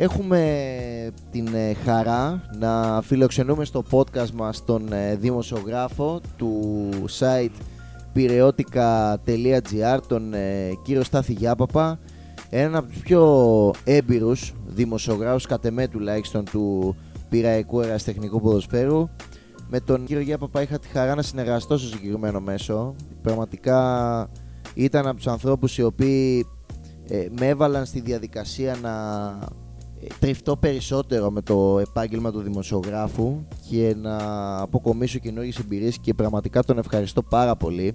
Έχουμε την ε, χαρά να φιλοξενούμε στο podcast μας τον ε, δημοσιογράφο του site πυρεώτικα.gr, τον ε, κύριο Στάθη Γιάπαπα, ένα από τους πιο έμπειρους δημοσιογράφους, κατ' εμέ τουλάχιστον, του πυραϊκού εραστεχνικού ποδοσφαίρου. Με τον κύριο Γιάπαπα είχα τη χαρά να συνεργαστώ στο συγκεκριμένο μέσο. Πραγματικά ήταν από τους ανθρώπους οι οποίοι με έβαλαν στη διαδικασία να τριφτώ περισσότερο με το επάγγελμα του δημοσιογράφου και να αποκομίσω καινούργιες εμπειρίες και πραγματικά τον ευχαριστώ πάρα πολύ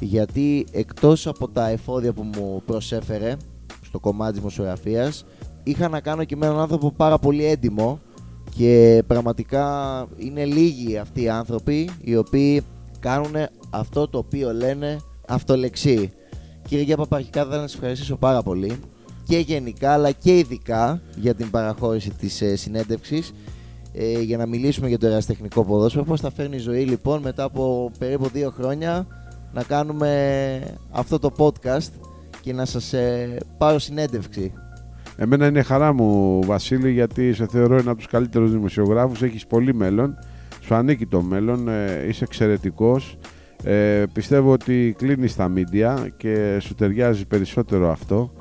γιατί εκτός από τα εφόδια που μου προσέφερε στο κομμάτι της δημοσιογραφίας είχα να κάνω και με έναν άνθρωπο πάρα πολύ έντιμο και πραγματικά είναι λίγοι αυτοί οι άνθρωποι οι οποίοι κάνουν αυτό το οποίο λένε αυτολεξί. Κύριε Γιάπα, αρχικά θα να σας ευχαριστήσω πάρα πολύ και γενικά αλλά και ειδικά για την παραχώρηση της ε, συνέντευξης ε, για να μιλήσουμε για το εραστεχνικό ποδόσφαιρο. Πώς θα φέρνει η ζωή λοιπόν μετά από περίπου δύο χρόνια να κάνουμε αυτό το podcast και να σας ε, πάρω συνέντευξη. Εμένα είναι χαρά μου Βασίλη γιατί σε θεωρώ ένα από τους καλύτερους δημοσιογράφους, έχεις πολύ μέλλον, σου ανήκει το μέλλον, ε, είσαι εξαιρετικός. Ε, πιστεύω ότι κλείνεις τα μίντια και σου ταιριάζει περισσότερο αυτό.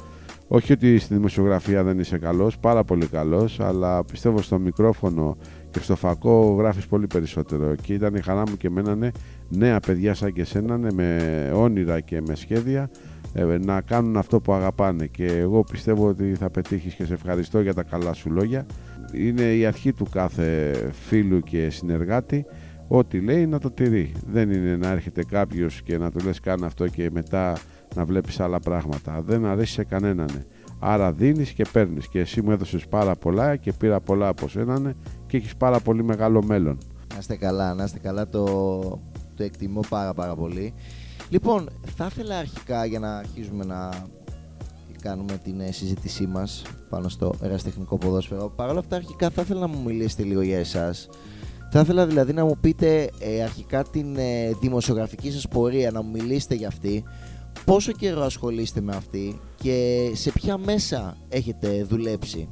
Όχι ότι στη δημοσιογραφία δεν είσαι καλός, πάρα πολύ καλός, αλλά πιστεύω στο μικρόφωνο και στο φακό γράφεις πολύ περισσότερο. Και ήταν η χαρά μου και εμένα ναι, νέα παιδιά σαν και εσένα ναι, με όνειρα και με σχέδια ε, να κάνουν αυτό που αγαπάνε. Και εγώ πιστεύω ότι θα πετύχεις και σε ευχαριστώ για τα καλά σου λόγια. Είναι η αρχή του κάθε φίλου και συνεργάτη ό,τι λέει να το τηρεί. Δεν είναι να έρχεται κάποιος και να του λες κάνε αυτό και μετά να βλέπεις άλλα πράγματα. Δεν αρέσει σε κανέναν. Άρα δίνεις και παίρνεις και εσύ μου έδωσες πάρα πολλά και πήρα πολλά από σένα και έχεις πάρα πολύ μεγάλο μέλλον. Να είστε καλά, να είστε καλά, το, το εκτιμώ πάρα πάρα πολύ. Λοιπόν, θα ήθελα αρχικά για να αρχίσουμε να κάνουμε την ε, συζήτησή μας πάνω στο εραστεχνικό ποδόσφαιρο. Παρ' όλα αυτά αρχικά θα ήθελα να μου μιλήσετε λίγο για εσάς. Θα ήθελα δηλαδή να μου πείτε ε, αρχικά την ε, δημοσιογραφική σας πορεία, να μου μιλήσετε για αυτή πόσο καιρό ασχολείστε με αυτή και σε ποια μέσα έχετε δουλέψει;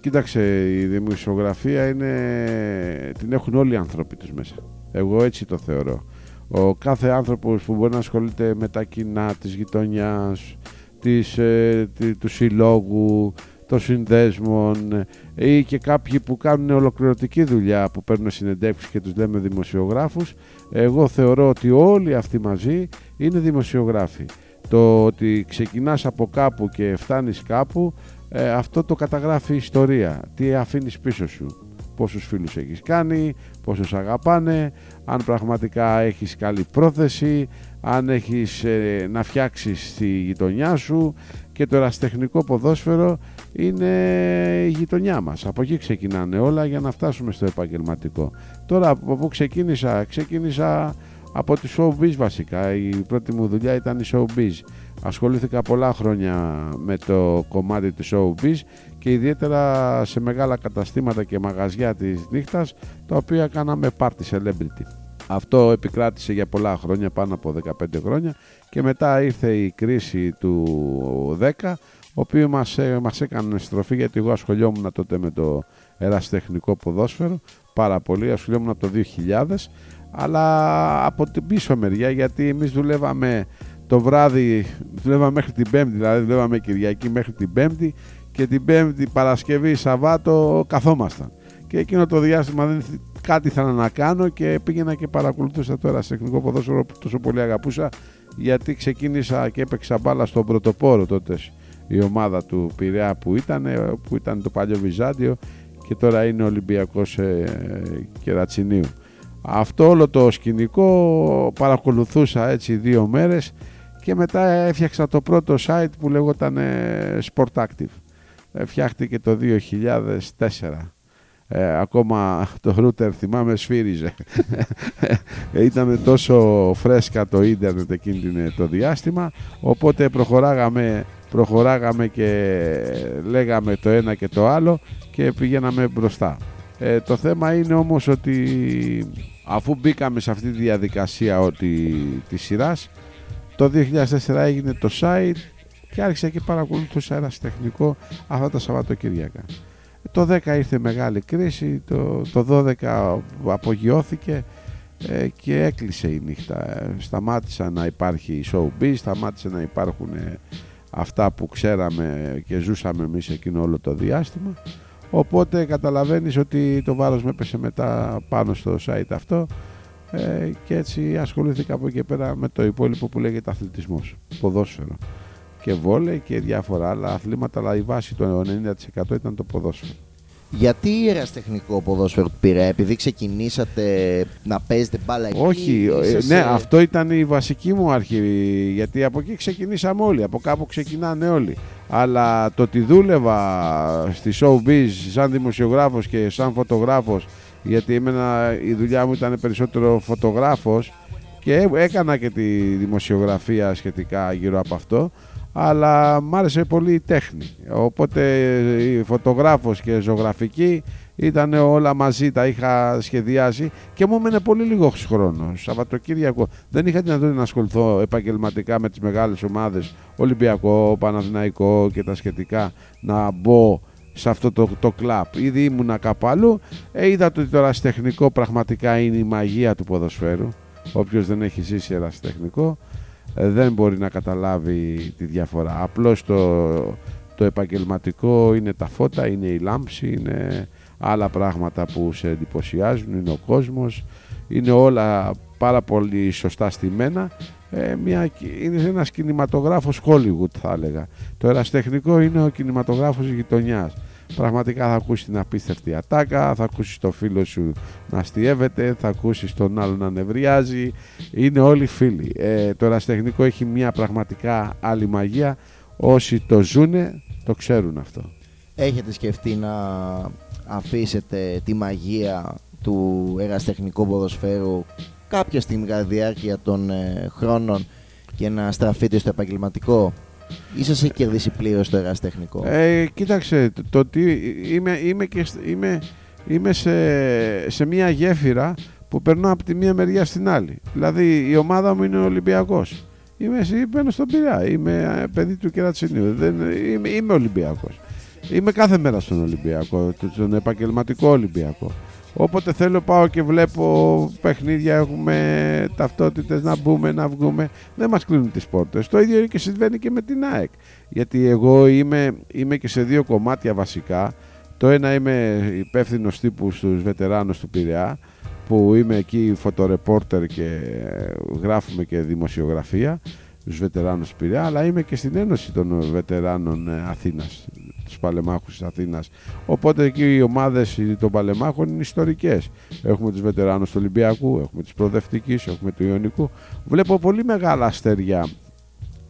Κοίταξε, η δημοσιογραφία είναι... την έχουν όλοι οι άνθρωποι τους μέσα. Εγώ έτσι το θεωρώ. Ο κάθε άνθρωπος που μπορεί να ασχολείται με τα κοινά της γειτονιάς, της, ε, του συλλόγου, των συνδέσμων ή και κάποιοι που κάνουν ολοκληρωτική δουλειά που παίρνουν συνεντεύξεις και τους λέμε δημοσιογράφους εγώ θεωρώ ότι όλοι αυτοί μαζί είναι δημοσιογράφοι. Το ότι ξεκινάς από κάπου και φτάνεις κάπου ε, αυτό το καταγράφει η ιστορία. Τι αφήνεις πίσω σου; Πόσους φίλους έχεις κάνει, πόσους αγαπάνε, αν πραγματικά έχεις καλή πρόθεση, αν έχεις ε, να φτιάξεις τη γειτονιά σου και το εραστεχνικό ποδόσφαιρο είναι η γειτονιά μας. Από εκεί ξεκινάνε όλα για να φτάσουμε στο επαγγελματικό. Τώρα από πού ξεκίνησα, ξεκίνησα από τη showbiz βασικά. Η πρώτη μου δουλειά ήταν η showbiz. Ασχολήθηκα πολλά χρόνια με το κομμάτι του showbiz και ιδιαίτερα σε μεγάλα καταστήματα και μαγαζιά της νύχτας τα οποία κάναμε party celebrity. Αυτό επικράτησε για πολλά χρόνια, πάνω από 15 χρόνια και μετά ήρθε η κρίση του 10 ο οποίος μας, ε, μας έκανε στροφή γιατί εγώ ασχολιόμουν τότε με το εραστεχνικό ποδόσφαιρο πάρα πολύ, ασχολιόμουν από το 2000 αλλά από την πίσω μεριά γιατί εμείς δουλεύαμε το βράδυ, δουλεύαμε μέχρι την Πέμπτη, δηλαδή δουλεύαμε Κυριακή μέχρι την Πέμπτη και την Πέμπτη Παρασκευή Σαββάτο καθόμασταν. Και εκείνο το διάστημα δεν κάτι ήθελα να κάνω και πήγαινα και παρακολουθούσα το εραστεχνικό ποδόσφαιρο που τόσο πολύ αγαπούσα γιατί ξεκίνησα και έπαιξα μπάλα στον πρωτοπόρο τότε η ομάδα του Πειραιά που ήταν, που ήταν το παλιό Βυζάντιο και τώρα είναι ο Ολυμπιακός ε, Κερατσινίου. Αυτό όλο το σκηνικό παρακολουθούσα έτσι δύο μέρες και μετά έφτιαξα το πρώτο site που λεγόταν ε, Sport Active. Ε, φτιάχτηκε το 2004. Ε, ακόμα το router θυμάμαι σφύριζε. Ήταν τόσο φρέσκα το ίντερνετ εκείνη το διάστημα οπότε προχωράγαμε προχωράγαμε και λέγαμε το ένα και το άλλο και πηγαίναμε μπροστά. Ε, το θέμα είναι όμως ότι αφού μπήκαμε σε αυτή τη διαδικασία ότι, της σειράς το 2004 έγινε το site και άρχισα και παρακολουθούσα ένα τεχνικό αυτά τα Σαββατοκύριακα. Το 10 ήρθε μεγάλη κρίση, το, το 12 απογειώθηκε ε, και έκλεισε η νύχτα. Ε, σταμάτησα να υπάρχει showbiz, σταμάτησε να υπάρχουν ε, αυτά που ξέραμε και ζούσαμε εμείς εκείνο όλο το διάστημα. Οπότε καταλαβαίνεις ότι το βάρος με έπεσε μετά πάνω στο site αυτό ε, και έτσι ασχολήθηκα από εκεί πέρα με το υπόλοιπο που λέγεται αθλητισμός, ποδόσφαιρο και βόλεϊ και διάφορα άλλα αθλήματα αλλά η βάση το 90% ήταν το ποδόσφαιρο. Γιατί εραστεχνικό ποδόσφαιρο του πήρε, επειδή ξεκινήσατε να παίζετε μπάλα εκεί. Όχι, ναι, αυτό ήταν η βασική μου αρχή. Γιατί από εκεί ξεκινήσαμε όλοι, από κάπου ξεκινάνε όλοι. Αλλά το ότι δούλευα στη showbiz σαν δημοσιογράφος και σαν φωτογράφος, γιατί εμένα, η δουλειά μου ήταν περισσότερο φωτογράφος και έκανα και τη δημοσιογραφία σχετικά γύρω από αυτό αλλά μ' άρεσε πολύ η τέχνη. Οπότε η φωτογράφος και ζωγραφική ήταν όλα μαζί, τα είχα σχεδιάσει και μου έμενε πολύ λίγος χρόνος. Σαββατοκύριακο δεν είχα δυνατότητα να ασχοληθώ επαγγελματικά με τις μεγάλες ομάδες, Ολυμπιακό, Παναθηναϊκό και τα σχετικά, να μπω σε αυτό το, το κλαπ. Ήδη ήμουνα κάπου αλλού, ε, είδα ότι το ερασιτεχνικό πραγματικά είναι η μαγεία του ποδοσφαίρου. Όποιος δεν έχει ζήσει ερασιτεχνικό, ε, δεν μπορεί να καταλάβει τη διαφορά. Απλώς το, το επαγγελματικό είναι τα φώτα, είναι η λάμψη, είναι άλλα πράγματα που σε εντυπωσιάζουν, είναι ο κόσμος, είναι όλα πάρα πολύ σωστά στημένα. Ε, μια, είναι ένας κινηματογράφος Hollywood θα έλεγα. Το εραστεχνικό είναι ο κινηματογράφος γειτονιάς πραγματικά θα ακούσεις την απίστευτη ατάκα, θα ακούσεις το φίλο σου να αστείευεται, θα ακούσεις τον άλλο να νευριάζει. Είναι όλοι φίλοι. Ε, το εραστεχνικό έχει μια πραγματικά άλλη μαγεία. Όσοι το ζουνε το ξέρουν αυτό. Έχετε σκεφτεί να αφήσετε τη μαγεία του εραστεχνικού ποδοσφαίρου κάποια στιγμή κατά διάρκεια των ε, χρόνων και να στραφείτε στο επαγγελματικό; Ή σας έχει κερδίσει πλήρως το εραστεχνικό. Ε, κοίταξε, το ότι είμαι, είμαι, και, είμαι, είμαι σε, σε μια γέφυρα που περνώ από τη μία μεριά στην άλλη. Δηλαδή η ομάδα μου είναι ο Ολυμπιακός. Είμαι, μπαίνω στον Πειραιά, είμαι ε, παιδί του Κερατσινίου, δεν, είμαι, είμαι Ολυμπιακός. Είμαι κάθε μέρα στον Ολυμπιακό, στον επαγγελματικό Ολυμπιακό. Όποτε θέλω πάω και βλέπω παιχνίδια, έχουμε ταυτότητες να μπούμε, να βγούμε. Δεν μας κλείνουν τις πόρτες. Το ίδιο και συμβαίνει και με την ΑΕΚ. Γιατί εγώ είμαι, είμαι και σε δύο κομμάτια βασικά. Το ένα είμαι υπεύθυνος τύπου στους βετεράνους του Πειραιά που είμαι εκεί φωτορεπόρτερ και γράφουμε και δημοσιογραφία στους βετεράνους του Πειραιά αλλά είμαι και στην Ένωση των Βετεράνων ε, Αθήνας τους παλεμάχους της Αθήνας. Οπότε εκεί οι ομάδες των παλεμάχων είναι ιστορικές. Έχουμε τους βετεράνους του Ολυμπιακού, έχουμε τους προοδευτικούς, έχουμε του Ιωνικού. Βλέπω πολύ μεγάλα αστέρια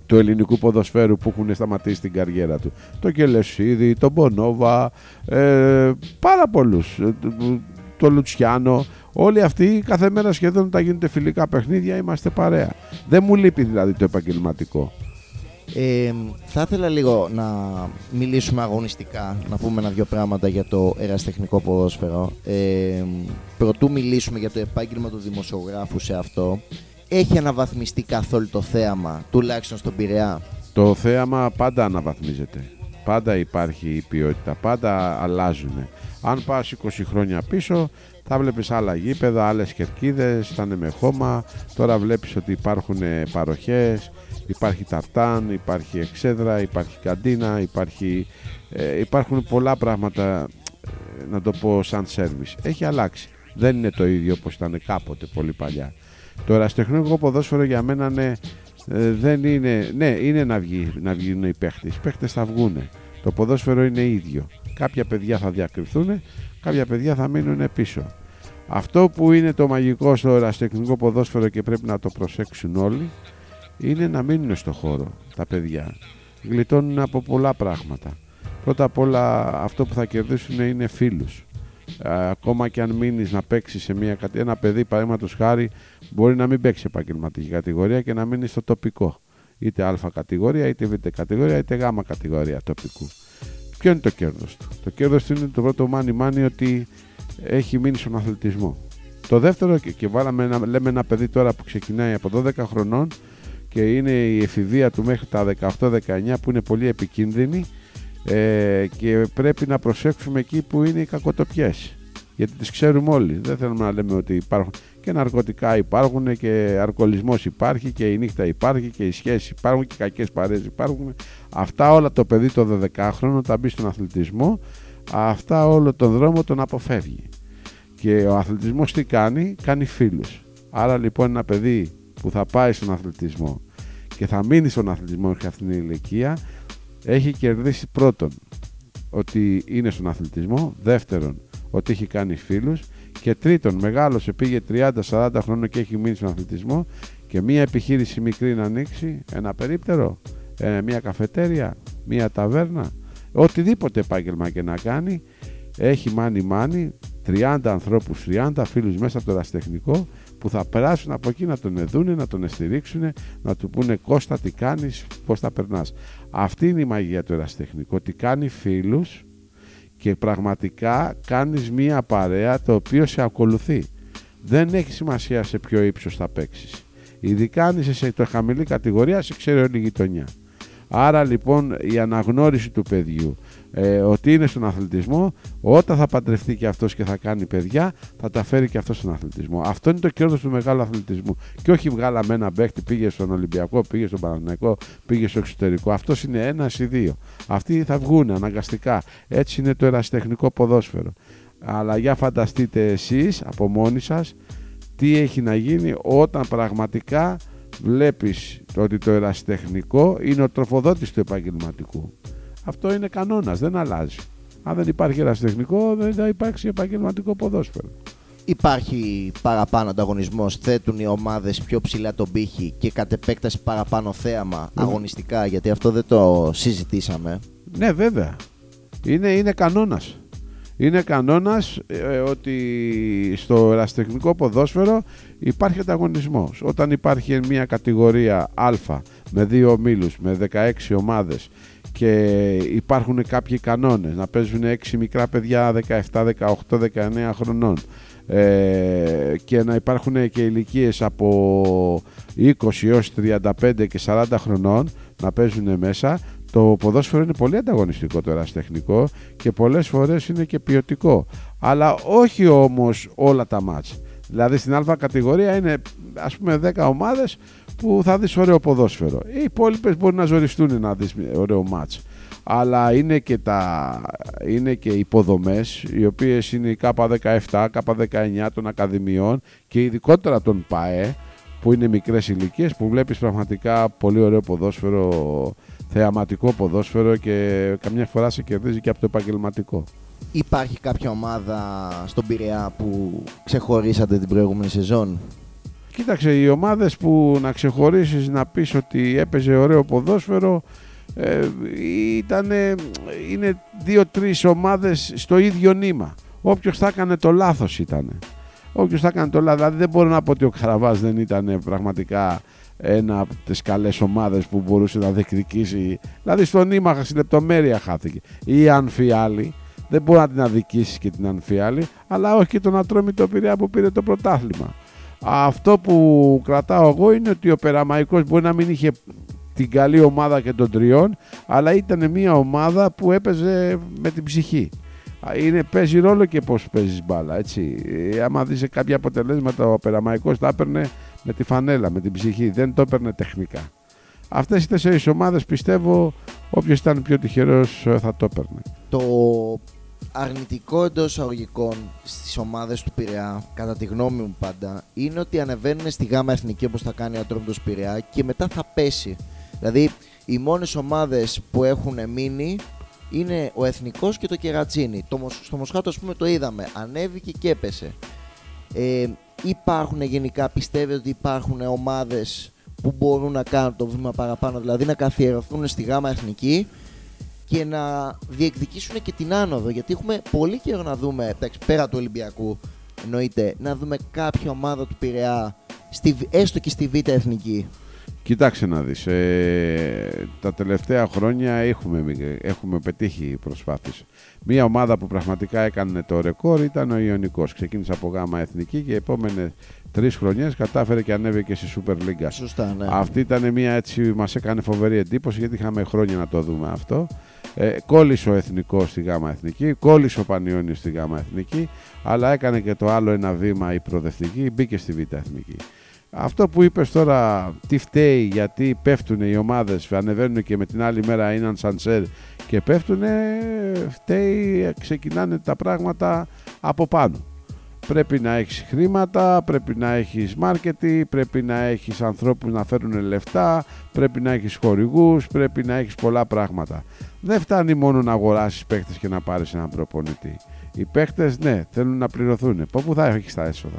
του ελληνικού ποδοσφαίρου που έχουν σταματήσει την καριέρα του. Το Κελεσίδη, τον Μπονόβα, ε, πάρα πολλούς. Ε, το Λουτσιάνο, όλοι αυτοί κάθε μέρα σχεδόν τα γίνονται φιλικά παιχνίδια, είμαστε παρέα. Δεν μου λείπει δηλαδή το επαγγελματικό. Ε, θα ήθελα λίγο να μιλήσουμε αγωνιστικά, να πούμε ένα-δυο πράγματα για το εραστεχνικό ποδόσφαιρο. Ε, προτού μιλήσουμε για το επάγγελμα του δημοσιογράφου σε αυτό, έχει αναβαθμιστεί καθόλου το θέαμα, τουλάχιστον στον Πειραιά; Το θέαμα πάντα αναβαθμίζεται. Πάντα υπάρχει η ποιότητα, πάντα αλλάζουν. Αν πας 20 χρόνια πίσω, θα βλέπεις άλλα γήπεδα, άλλες κερκίδες, ήταν με χώμα. Τώρα βλέπεις ότι υπάρχουν παροχές, Υπάρχει ταρτάν, υπάρχει εξέδρα, υπάρχει καντίνα, υπάρχει, ε, υπάρχουν πολλά πράγματα, ε, να το πω σαν σέρβις. Έχει αλλάξει. Δεν είναι το ίδιο όπως ήταν κάποτε πολύ παλιά. Το εραστεχνικό ποδόσφαιρο για μένα ναι, ε, δεν είναι, ναι, είναι να, βγει, να βγουν οι παίχτες. Οι παίχτες θα βγουν. Το ποδόσφαιρο είναι ίδιο. Κάποια παιδιά θα διακριθούν, κάποια παιδιά θα μείνουν πίσω. Αυτό που είναι το μαγικό στο εραστεχνικό ποδόσφαιρο και πρέπει να το προσέξουν όλοι είναι να μείνουν στο χώρο τα παιδιά. Γλιτώνουν από πολλά πράγματα. Πρώτα απ' όλα αυτό που θα κερδίσουν είναι φίλους. ακόμα και αν μείνεις να παίξεις σε μια κατηγορία, ένα παιδί παραδείγματος χάρη μπορεί να μην παίξει επαγγελματική κατηγορία και να μείνεις στο τοπικό. Είτε Α κατηγορία, είτε Β κατηγορία, είτε Γ κατηγορία τοπικού. Ποιο είναι το κέρδος του; Το κέρδος του είναι το πρώτο μάνι μάνι ότι έχει μείνει στον αθλητισμό. Το δεύτερο, και, βάλαμε ένα, λέμε ένα παιδί τώρα που ξεκινάει από 12 χρονών και είναι η εφηβεία του μέχρι τα 18-19 που είναι πολύ επικίνδυνη ε, και πρέπει να προσέξουμε εκεί που είναι οι κακοτοπιές γιατί τις ξέρουμε όλοι δεν θέλουμε να λέμε ότι υπάρχουν και ναρκωτικά υπάρχουν και αρκολισμός υπάρχει και η νύχτα υπάρχει και οι σχέσεις υπάρχουν και οι κακές παρέες υπάρχουν. Αυτά όλα το παιδί το 12χρονο θα μπει στον αθλητισμό αυτά όλο τον δρόμο τον αποφεύγει. Και ο αθλητισμός τι κάνει; Κάνει φίλους. Άρα λοιπόν ένα παιδί που θα πάει στον αθλητισμό και θα μείνει στον αθλητισμό μέχρι αυτήν την ηλικία έχει κερδίσει πρώτον ότι είναι στον αθλητισμό, δεύτερον ότι έχει κάνει φίλους και τρίτον μεγάλωσε πήγε 30-40 χρόνια και έχει μείνει στον αθλητισμό και μια επιχείρηση μικρή να ανοίξει, ένα περίπτερο, ε, μια καφετέρια, μια ταβέρνα, οτιδήποτε επάγγελμα και να κάνει έχει μάνι μάνι 30 ανθρώπους, 30 φίλους μέσα από το εραστεχνικό που θα περάσουν από εκεί να τον εδούνε, να τον στηρίξουν, να του πούνε Κώστα τι κάνεις, πώς θα περνάς. Αυτή είναι η μαγεία του εραστεχνικού, ότι κάνει φίλους και πραγματικά κάνεις μία παρέα το οποίο σε ακολουθεί. Δεν έχει σημασία σε ποιο ύψος θα παίξεις. Ειδικά αν είσαι σε το χαμηλή κατηγορία, σε ξέρει όλη η γειτονιά. Άρα λοιπόν η αναγνώριση του παιδιού ε, ότι είναι στον αθλητισμό, όταν θα παντρευτεί και αυτός και θα κάνει παιδιά, θα τα φέρει και αυτός στον αθλητισμό. Αυτό είναι το κέρδος του μεγάλου αθλητισμού. Και όχι βγάλαμε ένα παίχτη, πήγε στον Ολυμπιακό, πήγε στον Παναθηναϊκό, πήγε στο εξωτερικό. Αυτός είναι ένας ή δύο. Αυτοί θα βγουν αναγκαστικά. Έτσι είναι το ερασιτεχνικό ποδόσφαιρο. Αλλά για φανταστείτε εσείς από μόνοι σας τι έχει να γίνει όταν πραγματικά βλέπεις ότι το ερασιτεχνικό είναι ο τροφοδότης του επαγγελματικού. Αυτό είναι κανόνας, δεν αλλάζει. Αν δεν υπάρχει ερασιτεχνικό, δεν θα υπάρξει επαγγελματικό ποδόσφαιρο. Υπάρχει παραπάνω ανταγωνισμός, θέτουν οι ομάδες πιο ψηλά τον πύχη και κατ' επέκταση παραπάνω θέαμα αγωνιστικά, γιατί αυτό δεν το συζητήσαμε. Ναι, βέβαια. Είναι, είναι κανόνας. Είναι κανόνας ε, ότι στο ερασιτεχνικό ποδόσφαιρο υπάρχει ανταγωνισμός. Όταν υπάρχει μια κατηγορία Α με δύο ομίλους, με 16 ομάδες και υπάρχουν κάποιοι κανόνες. Να παίζουν 6 μικρά παιδιά 17, 18, 19 χρονών. Ε, και να υπάρχουν και ηλικίες από 20 έως 35 και 40 χρονών να παίζουν μέσα. Το ποδόσφαιρο είναι πολύ ανταγωνιστικό το ερασιτεχνικό και πολλές φορές είναι και ποιοτικό. Αλλά όχι όμως όλα τα μάτς. Δηλαδή στην α κατηγορία είναι ας πούμε 10 ομάδες που θα δεις ωραίο ποδόσφαιρο. Οι υπόλοιπες μπορεί να ζοριστούν να δεις ωραίο μάτς. Αλλά είναι και, τα, είναι και υποδομές οι οποίες είναι η K17, K19 των Ακαδημιών και ειδικότερα των ΠΑΕ που είναι μικρές ηλικίες που βλέπεις πραγματικά πολύ ωραίο ποδόσφαιρο, θεαματικό ποδόσφαιρο και καμιά φορά σε κερδίζει και από το επαγγελματικό. Υπάρχει κάποια ομάδα στον Πειραιά που ξεχωρίσατε την προηγούμενη σεζόν; Κοίταξε, οι ομάδες που να ξεχωρίσεις να πεις ότι έπαιζε ωραίο ποδόσφαιρο ε, ήταν, είναι δύο-τρεις ομάδες στο ίδιο νήμα. Όποιος θα έκανε το λάθος ήταν. Όποιος θα έκανε το λάθος. Δηλαδή δεν μπορώ να πω ότι ο Καραβάς δεν ήταν πραγματικά ένα από τις καλές ομάδες που μπορούσε να διεκδικήσει. Δηλαδή στο νήμα στη λεπτομέρεια χάθηκε. Ή η Ανφιάλη. Δεν μπορεί να την αδικήσεις και την Ανφιάλη, αλλά όχι και τον Ατρόμητο Πειραιά που πήρε το πρωτάθλημα. Αυτό που κρατάω εγώ είναι ότι ο Περαμαϊκός μπορεί να μην είχε την καλή ομάδα και των τριών, αλλά ήταν μια ομάδα που έπαιζε με την ψυχή. Είναι, παίζει ρόλο και πώς παίζεις μπάλα, έτσι. Ε, άμα δεις κάποια αποτελέσματα, ο Περαμαϊκός τα έπαιρνε με τη φανέλα, με την ψυχή, δεν το έπαιρνε τεχνικά. Αυτές οι τέσσερις ομάδες πιστεύω όποιος ήταν πιο τυχερός ε, θα το έπαιρνε. Το αρνητικό εντός εισαγωγικών στις ομάδες του Πειραιά, κατά τη γνώμη μου πάντα, είναι ότι ανεβαίνουν στη γάμα εθνική όπως θα κάνει ο Ατρόμητος Πειραιά και μετά θα πέσει. Δηλαδή, οι μόνες ομάδες που έχουν μείνει είναι ο Εθνικός και το Κερατσίνι. Το, στο Μοσχάτο, ας πούμε, το είδαμε. Ανέβηκε και έπεσε. Ε, υπάρχουν γενικά, πιστεύετε ότι υπάρχουν ομάδες που μπορούν να κάνουν το βήμα παραπάνω, δηλαδή να καθιερωθούν στη γάμα εθνική; Και να διεκδικήσουν και την άνοδο. Γιατί έχουμε πολύ καιρό να δούμε, εντάξει, πέρα του Ολυμπιακού, εννοείται, να δούμε κάποια ομάδα του Πειραιά, στη, έστω και στη Β' Εθνική. Κοιτάξτε να δεις, ε, τα τελευταία χρόνια έχουμε, έχουμε πετύχει προσπάθειες. Μία ομάδα που πραγματικά έκανε το ρεκόρ ήταν ο Ιωνικός. Ξεκίνησε από γάμα εθνική και οι επόμενες τρεις χρονιές κατάφερε και ανέβηκε στη Super League. Σωστά, ναι. Αυτή ήταν μία έτσι, μας έκανε φοβερή εντύπωση γιατί είχαμε χρόνια να το δούμε αυτό. Ε, κόλλησε ο Εθνικός στη γάμα εθνική, κόλλησε ο Πανιόνιος στη γάμα εθνική, αλλά έκανε και το άλλο ένα βήμα η προοδευτική, μπήκε στη β' εθνική. Αυτό που είπες τώρα, τι φταίει, γιατί πέφτουν οι ομάδες, ανεβαίνουν και με την άλλη μέρα είναι σανσέρ και πέφτουν, φταίει, ξεκινάνε τα πράγματα από πάνω. Πρέπει να έχεις χρήματα, πρέπει να έχεις μάρκετι, πρέπει να έχεις ανθρώπους να φέρουν λεφτά, πρέπει να έχεις χορηγούς, πρέπει να έχεις πολλά πράγματα. Δεν φτάνει μόνο να αγοράσεις παίχτες και να πάρεις έναν προπονητή. Οι παίχτες, ναι, θέλουν να πληρωθούν. Πού θα έχεις τα έσοδα.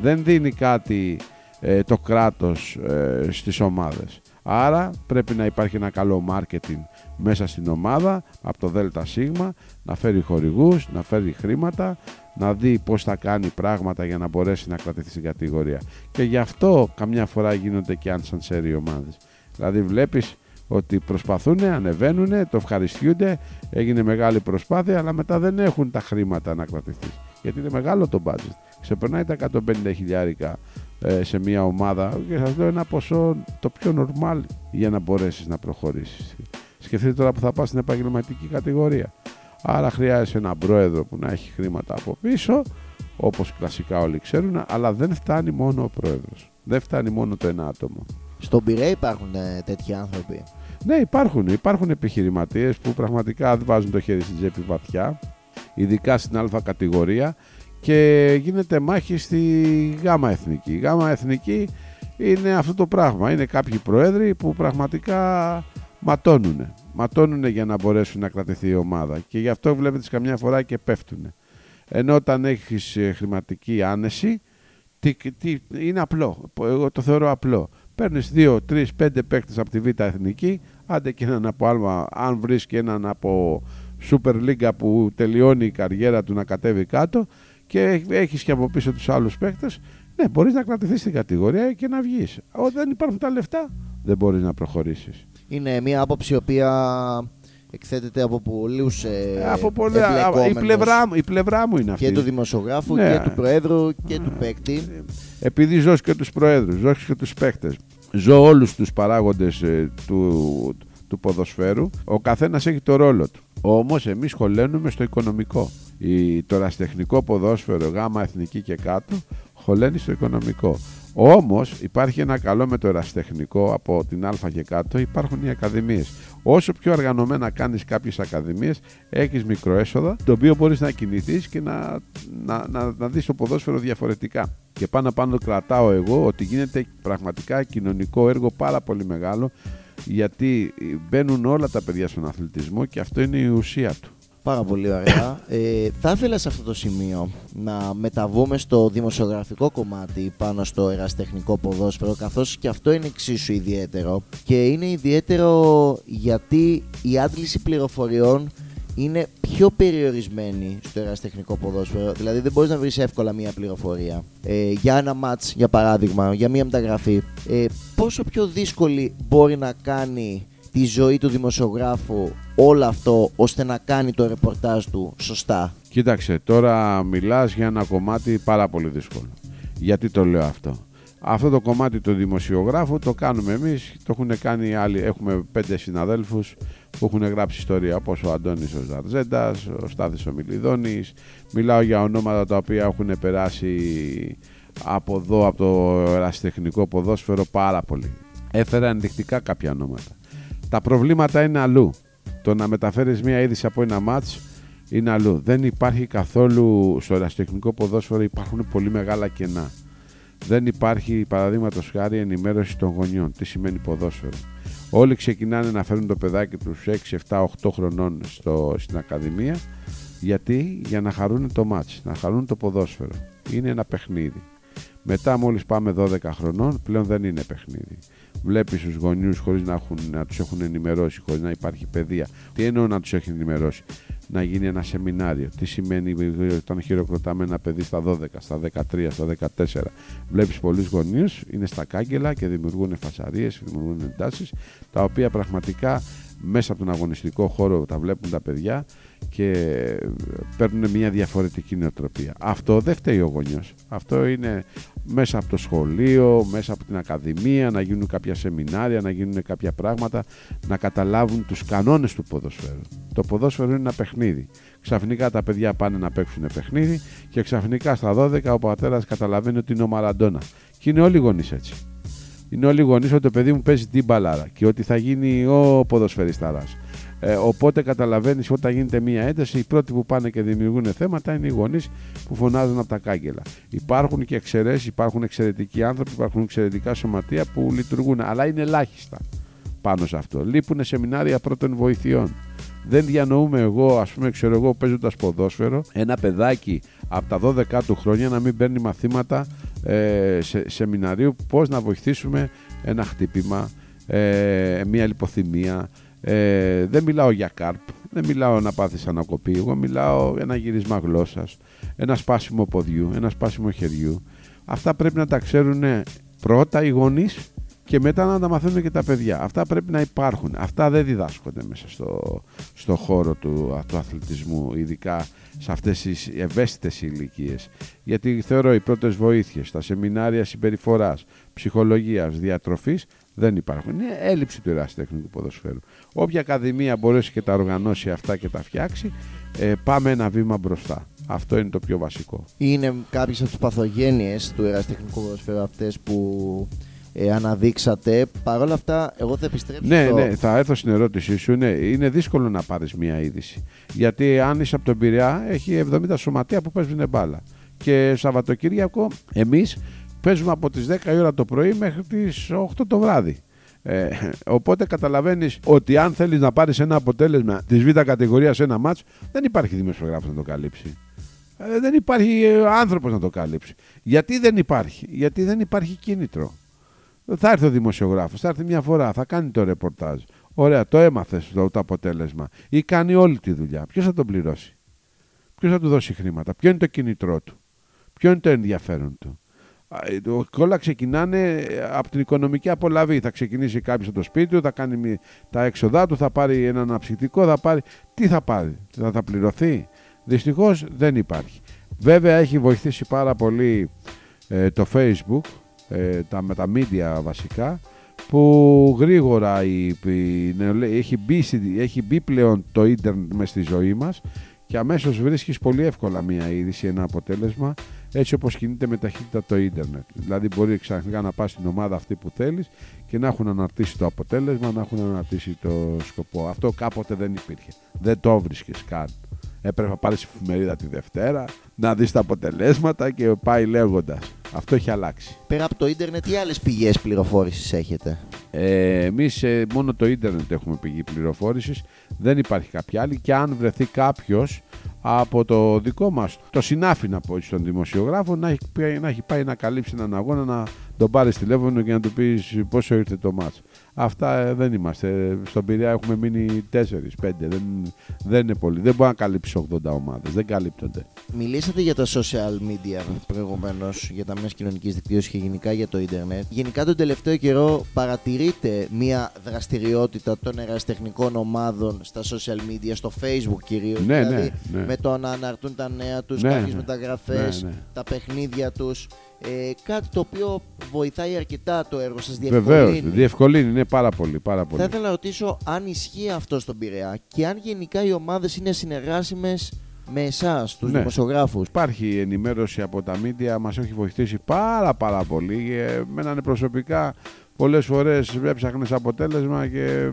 Δεν δίνει κάτι ε, το κράτος ε, στις ομάδες. Άρα πρέπει να υπάρχει ένα καλό marketing μέσα στην ομάδα από το ΔΣ να φέρει χορηγούς, να φέρει χρήματα, να δει πώς θα κάνει πράγματα για να μπορέσει να κρατηθεί στην κατηγορία. Και γι' αυτό καμιά φορά γίνονται και αν σαν οι ομάδες. Δηλαδή βλέπεις ότι προσπαθούν, ανεβαίνουν, το ευχαριστούνται, έγινε μεγάλη προσπάθεια, αλλά μετά δεν έχουν τα χρήματα να κρατηθείς. Γιατί είναι μεγάλο το budget. Ξεπερνάει τα 150 χιλιάρικα ε, σε μια ομάδα και σας λέω ένα ποσό το πιο normal για να μπορέσεις να προχωρήσεις. Σκεφτείτε τώρα που θα πας στην επαγγελματική κατηγορία. Άρα χρειάζεσαι ένα πρόεδρο που να έχει χρήματα από πίσω, όπως κλασικά όλοι ξέρουν, αλλά δεν φτάνει μόνο ο πρόεδρος. Δεν φτάνει μόνο το ένα άτομο. Στον Πειραιά υπάρχουν ε, τέτοιοι άνθρωποι; Ναι, υπάρχουν. Υπάρχουν επιχειρηματίες που πραγματικά βάζουν το χέρι στην τσέπη βαθιά, ειδικά στην α κατηγορία και γίνεται μάχη στη γάμα εθνική. Η γάμα εθνική είναι αυτό το πράγμα. Είναι κάποιοι προέδροι που πραγματικά ματώνουν. Ματώνουν για να μπορέσουν να κρατηθεί η ομάδα και γι' αυτό βλέπετε καμιά φορά και πέφτουν. Ενώ όταν έχεις ε, χρηματική άνεση, τι, τι, είναι απλό. Εγώ το θεωρώ απλό. Παίρνεις 2, 3, 5 παίκτες από τη Β' Εθνική, άντε και έναν από άλλο, αν βρίσκει έναν από Super League που τελειώνει η καριέρα του να κατέβει κάτω και έχεις και από πίσω τους άλλους παίκτες, ναι, μπορείς να κρατηθείς στην κατηγορία και να βγεις. Όταν δεν υπάρχουν τα λεφτά, δεν μπορείς να προχωρήσεις. Είναι μια άποψη η οποία εκθέτεται από πολλούς ε, από πολλά, η, πλευρά, η πλευρά μου είναι αυτή. Και του δημοσιογράφου ναι. και του Προέδρου και του παίκτη. Επειδή ζω και τους Προέδρου, ζω και τους παίκτες, ζω όλους τους παράγοντες ε, του, του ποδοσφαίρου, ο καθένας έχει το ρόλο του. Όμως εμείς χωλένουμε στο οικονομικό. Η, το ραστεχνικό ποδόσφαιρο, γάμα εθνική και κάτω, χωλένει στο οικονομικό. Όμως υπάρχει ένα καλό με το εραστεχνικό από την Α και κάτω, υπάρχουν οι ακαδημίες. Όσο πιο οργανωμένα κάνεις κάποιες ακαδημίες, έχεις μικροέσοδα, το οποίο μπορείς να κινηθείς και να, να, να, να δεις το ποδόσφαιρο διαφορετικά. Και πάνω πάνω κρατάω εγώ ότι γίνεται πραγματικά κοινωνικό έργο πάρα πολύ μεγάλο, γιατί μπαίνουν όλα τα παιδιά στον αθλητισμό και αυτό είναι η ουσία του. Πάρα πολύ ωραία. Ε, θα ήθελα σε αυτό το σημείο να μεταβούμε στο δημοσιογραφικό κομμάτι πάνω στο εραστεχνικό ποδόσφαιρο καθώς και αυτό είναι εξίσου ιδιαίτερο και είναι ιδιαίτερο γιατί η άντληση πληροφοριών είναι πιο περιορισμένη στο εραστεχνικό ποδόσφαιρο. Δηλαδή δεν μπορείς να βρεις εύκολα μία πληροφορία. Ε, για ένα μάτς, για παράδειγμα, για μία μεταγραφή. Ε, πόσο πιο δύσκολη μπορεί να κάνει τη ζωή του δημοσιογράφου όλο αυτό ώστε να κάνει το ρεπορτάζ του σωστά; Κοίταξε, τώρα μιλάς για ένα κομμάτι πάρα πολύ δύσκολο. Γιατί το λέω αυτό; Αυτό το κομμάτι του δημοσιογράφου το κάνουμε εμείς, το έχουν κάνει άλλοι, έχουμε πέντε συναδέλφους που έχουν γράψει ιστορία όπως ο Αντώνης ο Ζαρζέντας, ο Στάθης ο Μιλιδόνης, μιλάω για ονόματα τα οποία έχουν περάσει από εδώ, από το ερασιτεχνικό ποδόσφαιρο πάρα πολύ. Έφερα ενδεικτικά κάποια ονόματα. Τα προβλήματα είναι αλλού. Το να μεταφέρεις μια είδηση από ένα μάτς είναι αλλού. Δεν υπάρχει καθόλου στο ερασιτεχνικό ποδόσφαιρο υπάρχουν πολύ μεγάλα κενά. Δεν υπάρχει παραδείγματος χάρη ενημέρωση των γονιών. Τι σημαίνει ποδόσφαιρο; Όλοι ξεκινάνε να φέρουν το παιδάκι τους 6, 7, 8 χρονών στο, στην Ακαδημία. Γιατί; Για να χαρούν το μάτς, να χαρούν το ποδόσφαιρο. Είναι ένα παιχνίδι. Μετά, μόλις πάμε 12 χρονών, πλέον δεν είναι παιχνίδι. Βλέπεις τους γονεί χωρίς να, έχουν, να τους έχουν ενημερώσει, χωρίς να υπάρχει παιδεία. Τι εννοώ να τους έχει ενημερώσει, Να γίνει ένα σεμινάριο. Τι σημαίνει όταν χειροκροτάμε ένα παιδί στα 12, στα 13, στα 14. Βλέπεις πολλούς γονεί, είναι στα κάγκελα και δημιουργούν φασαρίες, δημιουργούν εντάσεις, τα οποία πραγματικά μέσα από τον αγωνιστικό χώρο τα βλέπουν τα παιδιά και παίρνουν μια διαφορετική νοοτροπία. Αυτό δεν φταίει ο γονιός. Αυτό είναι μέσα από το σχολείο, μέσα από την ακαδημία, να γίνουν κάποια σεμινάρια, να γίνουν κάποια πράγματα, να καταλάβουν τους κανόνες του ποδοσφαίρου. Το ποδόσφαιρο είναι ένα παιχνίδι. Ξαφνικά τα παιδιά πάνε να παίξουν παιχνίδι και ξαφνικά στα 12 ο πατέρας καταλαβαίνει ότι είναι ο Μαραντόνα. Και είναι όλοι οι γονείς έτσι είναι όλοι οι γονείς ότι το παιδί μου παίζει την μπαλάρα και ότι θα γίνει ο ποδοσφαιριστάρα. Ε, οπότε καταλαβαίνεις όταν γίνεται μία ένταση, οι πρώτοι που πάνε και δημιουργούν θέματα είναι οι γονείς που φωνάζουν από τα κάγκελα. Υπάρχουν και εξαιρέσεις, υπάρχουν εξαιρετικοί άνθρωποι, υπάρχουν εξαιρετικά σωματεία που λειτουργούν, αλλά είναι ελάχιστα πάνω σε αυτό. Λείπουν σεμινάρια πρώτων βοηθειών. Δεν διανοούμε εγώ, ας πούμε, ξέρω εγώ, παίζοντας ποδόσφαιρο, ένα παιδάκι από τα 12 του χρόνια να μην παίρνει μαθήματα ε, σε, σεμιναρίου πώς να βοηθήσουμε ένα χτύπημα, ε, μια λιποθυμία. Ε, δεν μιλάω για κάρπ, δεν μιλάω να πάθεις ανακοπή, εγώ μιλάω ένα γύρισμα γλώσσας, ένα σπάσιμο ποδιού, ένα σπάσιμο χεριού. Αυτά πρέπει να τα ξέρουν πρώτα οι γονείς και μετά να τα μαθαίνουν και τα παιδιά. Αυτά πρέπει να υπάρχουν. Αυτά δεν διδάσκονται μέσα στο, στο χώρο του, του αθλητισμού, ειδικά σε αυτές τις ευαίσθητες ηλικίες. Γιατί θεωρώ οι πρώτες βοήθειες, τα σεμινάρια συμπεριφοράς, ψυχολογίας, διατροφής δεν υπάρχουν. Είναι έλλειψη του ερασιτεχνικού ποδοσφαίρου. Όποια ακαδημία μπορέσει και τα οργανώσει αυτά και τα φτιάξει, ε, πάμε ένα βήμα μπροστά. Αυτό είναι το πιο βασικό. Είναι κάποιες από τις παθογένειες του ερασιτεχνικού ποδοσφαίρου αυτές που ε, αναδείξατε. Παρ' όλα αυτά, εγώ θα επιστρέψω. Ναι, ναι, θα έρθω στην ερώτησή σου. Ναι, είναι δύσκολο να πάρεις μια είδηση. Γιατί αν είσαι από τον Πειραιά, έχει 70 σωματεία που παίζουν μπάλα. Και Σαββατοκύριακο, εμείς παίζουμε από τις 10 η ώρα το πρωί μέχρι τις 8 το βράδυ. Ε, οπότε καταλαβαίνεις ότι αν θέλεις να πάρεις ένα αποτέλεσμα της β' κατηγορίας σε ένα μάτς, δεν υπάρχει δημοσιογράφος να το καλύψει. Ε, δεν υπάρχει ε, άνθρωπος να το καλύψει. Γιατί δεν υπάρχει, Γιατί δεν υπάρχει κίνητρο. Θα έρθει ο δημοσιογράφος, θα έρθει μια φορά, θα κάνει το ρεπορτάζ. Ωραία, το έμαθες το, το αποτέλεσμα. Ή κάνει όλη τη δουλειά. Ποιος θα τον πληρώσει, Ποιος θα του δώσει χρήματα, Ποιο είναι το κινητρό του, Ποιο είναι το ενδιαφέρον του; Ε, όλα ξεκινάνε ε, από την οικονομική απολαβή. Θα ξεκινήσει κάποιος από το σπίτι του, θα κάνει τα έξοδά του, θα πάρει ένα αναψυκτικό, θα πάρει. Τι θα πάρει, θα, θα πληρωθεί; Δυστυχώς δεν υπάρχει. Βέβαια έχει βοηθήσει πάρα πολύ ε, το Facebook ε, τα, με τα media βασικά που γρήγορα η, η, έχει, μπει, έχει μπει πλέον το ίντερνετ μες στη ζωή μας και αμέσως βρίσκεις πολύ εύκολα μια είδηση, ένα αποτέλεσμα έτσι όπως κινείται με ταχύτητα το ίντερνετ. Δηλαδή μπορεί ξαφνικά να πας στην ομάδα αυτή που θέλεις και να έχουν αναρτήσει το αποτέλεσμα, να έχουν αναρτήσει το σκοπό. Αυτό κάποτε δεν υπήρχε. Δεν το βρίσκεις καν. Έπρεπε να πάρεις εφημερίδα τη Δευτέρα, να δεις τα αποτελέσματα και πάει λέγοντας. Αυτό έχει αλλάξει. Πέρα από το ίντερνετ, τι άλλες πηγές πληροφόρησης έχετε; Ε, Εμείς ε, μόνο το ίντερνετ έχουμε πηγή πληροφόρησης. Δεν υπάρχει κάποια άλλη. Και αν βρεθεί κάποιος από το δικό μας, το συνάφι να πω στον δημοσιογράφο, να έχει, να έχει πάει να καλύψει έναν αγώνα, να τον πάρει τηλέφωνο και να του πεις πόσο ήρθε το μάτσο. Αυτά ε, δεν είμαστε. Στον Πειραιά έχουμε μείνει 4-5. Δεν, δεν είναι πολύ. Δεν μπορεί να καλύψεις 80 ομάδες. Δεν καλύπτονται. Μιλήσατε για τα social media προηγουμένως, για τα μέσα κοινωνικής δικτύωσης και γενικά για το Ιντερνετ. Γενικά τον τελευταίο καιρό παρατηρείτε μια δραστηριότητα των ερασιτεχνικών ομάδων στα social media, στο Facebook κυρίως. Ναι, δηλαδή ναι, ναι. με το να αναρτούν τα νέα τους, Ναι, κάποιε ναι. μεταγραφές, Ναι, ναι. τα παιχνίδια τους. Ε, κάτι το οποίο βοηθάει αρκετά το έργο σας, Βεβαίως. διευκολύνει. Διευκολύνει, είναι πάρα πολύ. Πάρα πολύ. Θα ήθελα να ρωτήσω αν ισχύει αυτό στον Πειραιά και αν γενικά οι ομάδες είναι συνεργάσιμες με εσάς, τους Ναι. δημοσιογράφους. Υπάρχει ενημέρωση από τα μίντια, μας έχει βοηθήσει πάρα πάρα πολύ. Ε, Μένανε προσωπικά πολλές φορές έψαχνες αποτέλεσμα και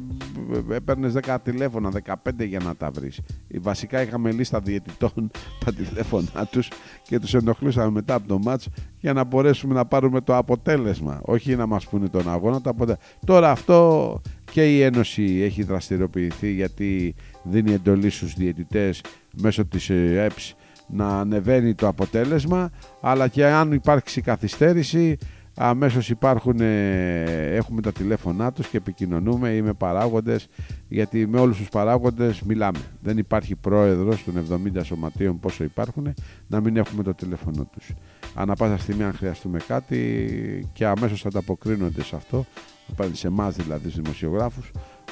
έπαιρνες 10 τηλέφωνα, 15 για να τα βρεις. Ε, Βασικά είχαμε λίστα διαιτητών τα τηλέφωνά τους και τους ενοχλούσαμε μετά από το μάτς για να μπορέσουμε να πάρουμε το αποτέλεσμα. Όχι να μας πούνε τον αγώνα, το αποτέλεσμα. Τώρα αυτό και η Ένωση έχει δραστηριοποιηθεί γιατί δίνει εντολή στους διαιτητές μέσω της ε, ΕΠΣ να ανεβαίνει το αποτέλεσμα, αλλά και αν υπάρξει καθυστέρηση, αμέσως υπάρχουν, ε, έχουμε τα τηλέφωνά τους και επικοινωνούμε ή με παράγοντες, γιατί με όλους τους παράγοντες μιλάμε. Δεν υπάρχει πρόεδρος των 70 σωματείων πόσο υπάρχουν, να μην έχουμε το τηλέφωνο τους. Ανά πάσα στιγμή αν χρειαστούμε κάτι και αμέσως ανταποκρίνονται σε αυτό, σε εμάς δηλαδή στους δημοσιογράφους,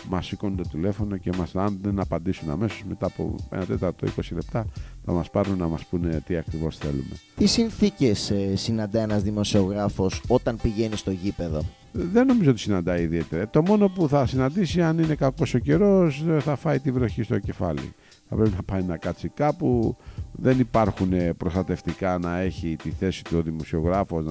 μας σηκώνουν το τηλέφωνο και μας, αν δεν απαντήσουν αμέσως μετά από ένα τέταρτο 20 λεπτά θα μας πάρουν να μας πούνε τι ακριβώς θέλουμε. Τι συνθήκες ε, συναντά ένας δημοσιογράφος όταν πηγαίνει στο γήπεδο; Δεν νομίζω ότι συναντάει ιδιαίτερα. Το μόνο που θα συναντήσει αν είναι κακός ο καιρός θα φάει τη βροχή στο κεφάλι. Θα πρέπει να πάει να κάτσει κάπου, δεν υπάρχουν προστατευτικά να έχει τη θέση του ο δημοσιογράφος,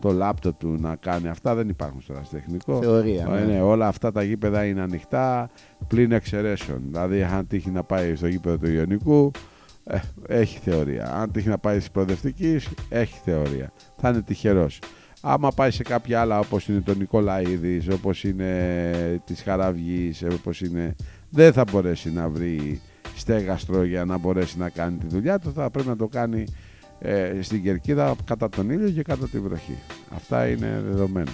το λάπτο του να κάνει αυτά, δεν υπάρχουν στο τεχνικό. Θεωρία, ναι. ναι. όλα αυτά τα γήπεδα είναι ανοιχτά, πλην εξαιρέσεων. Δηλαδή, αν τύχει να πάει στο γήπεδο του Ιωνικού, ε, έχει θεωρία. Αν τύχει να πάει στη προοδευτικής, έχει θεωρία. Θα είναι τυχερός. Άμα πάει σε κάποια άλλα όπως είναι το Νικολαίδης, όπως είναι της Χαραυγής, όπως είναι... Δεν θα μπορέσει να βρει στέγαστρο για να μπορέσει να κάνει τη δουλειά του, θα πρέπει να το κάνει ε, στην κερκίδα κατά τον ήλιο και κατά τη βροχή. Αυτά είναι δεδομένα.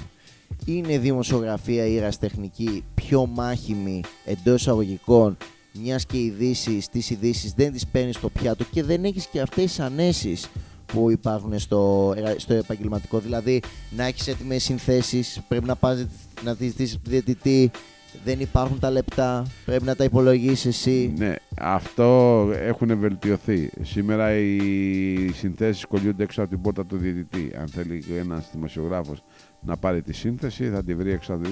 Είναι δημοσιογραφία ή τεχνική πιο μάχημη εντός εισαγωγικών μιας και οι ειδήσει, τι ειδήσεις δεν τις παίρνεις στο πιάτο και δεν έχεις και αυτές τις ανέσεις που υπάρχουν στο, στο επαγγελματικό. Δηλαδή να έχεις έτοιμες συνθέσεις, πρέπει να πας να τη ζητήσει διαιτητή, δεν υπάρχουν τα λεπτά, πρέπει να τα υπολογίσεις εσύ. Ναι, αυτό έχουν βελτιωθεί. Σήμερα οι συνθέσεις κολλιούνται έξω από την πόρτα του διαιτητή. Αν θέλει ένας δημοσιογράφος να πάρει τη σύνθεση, θα τη βρει έξω από,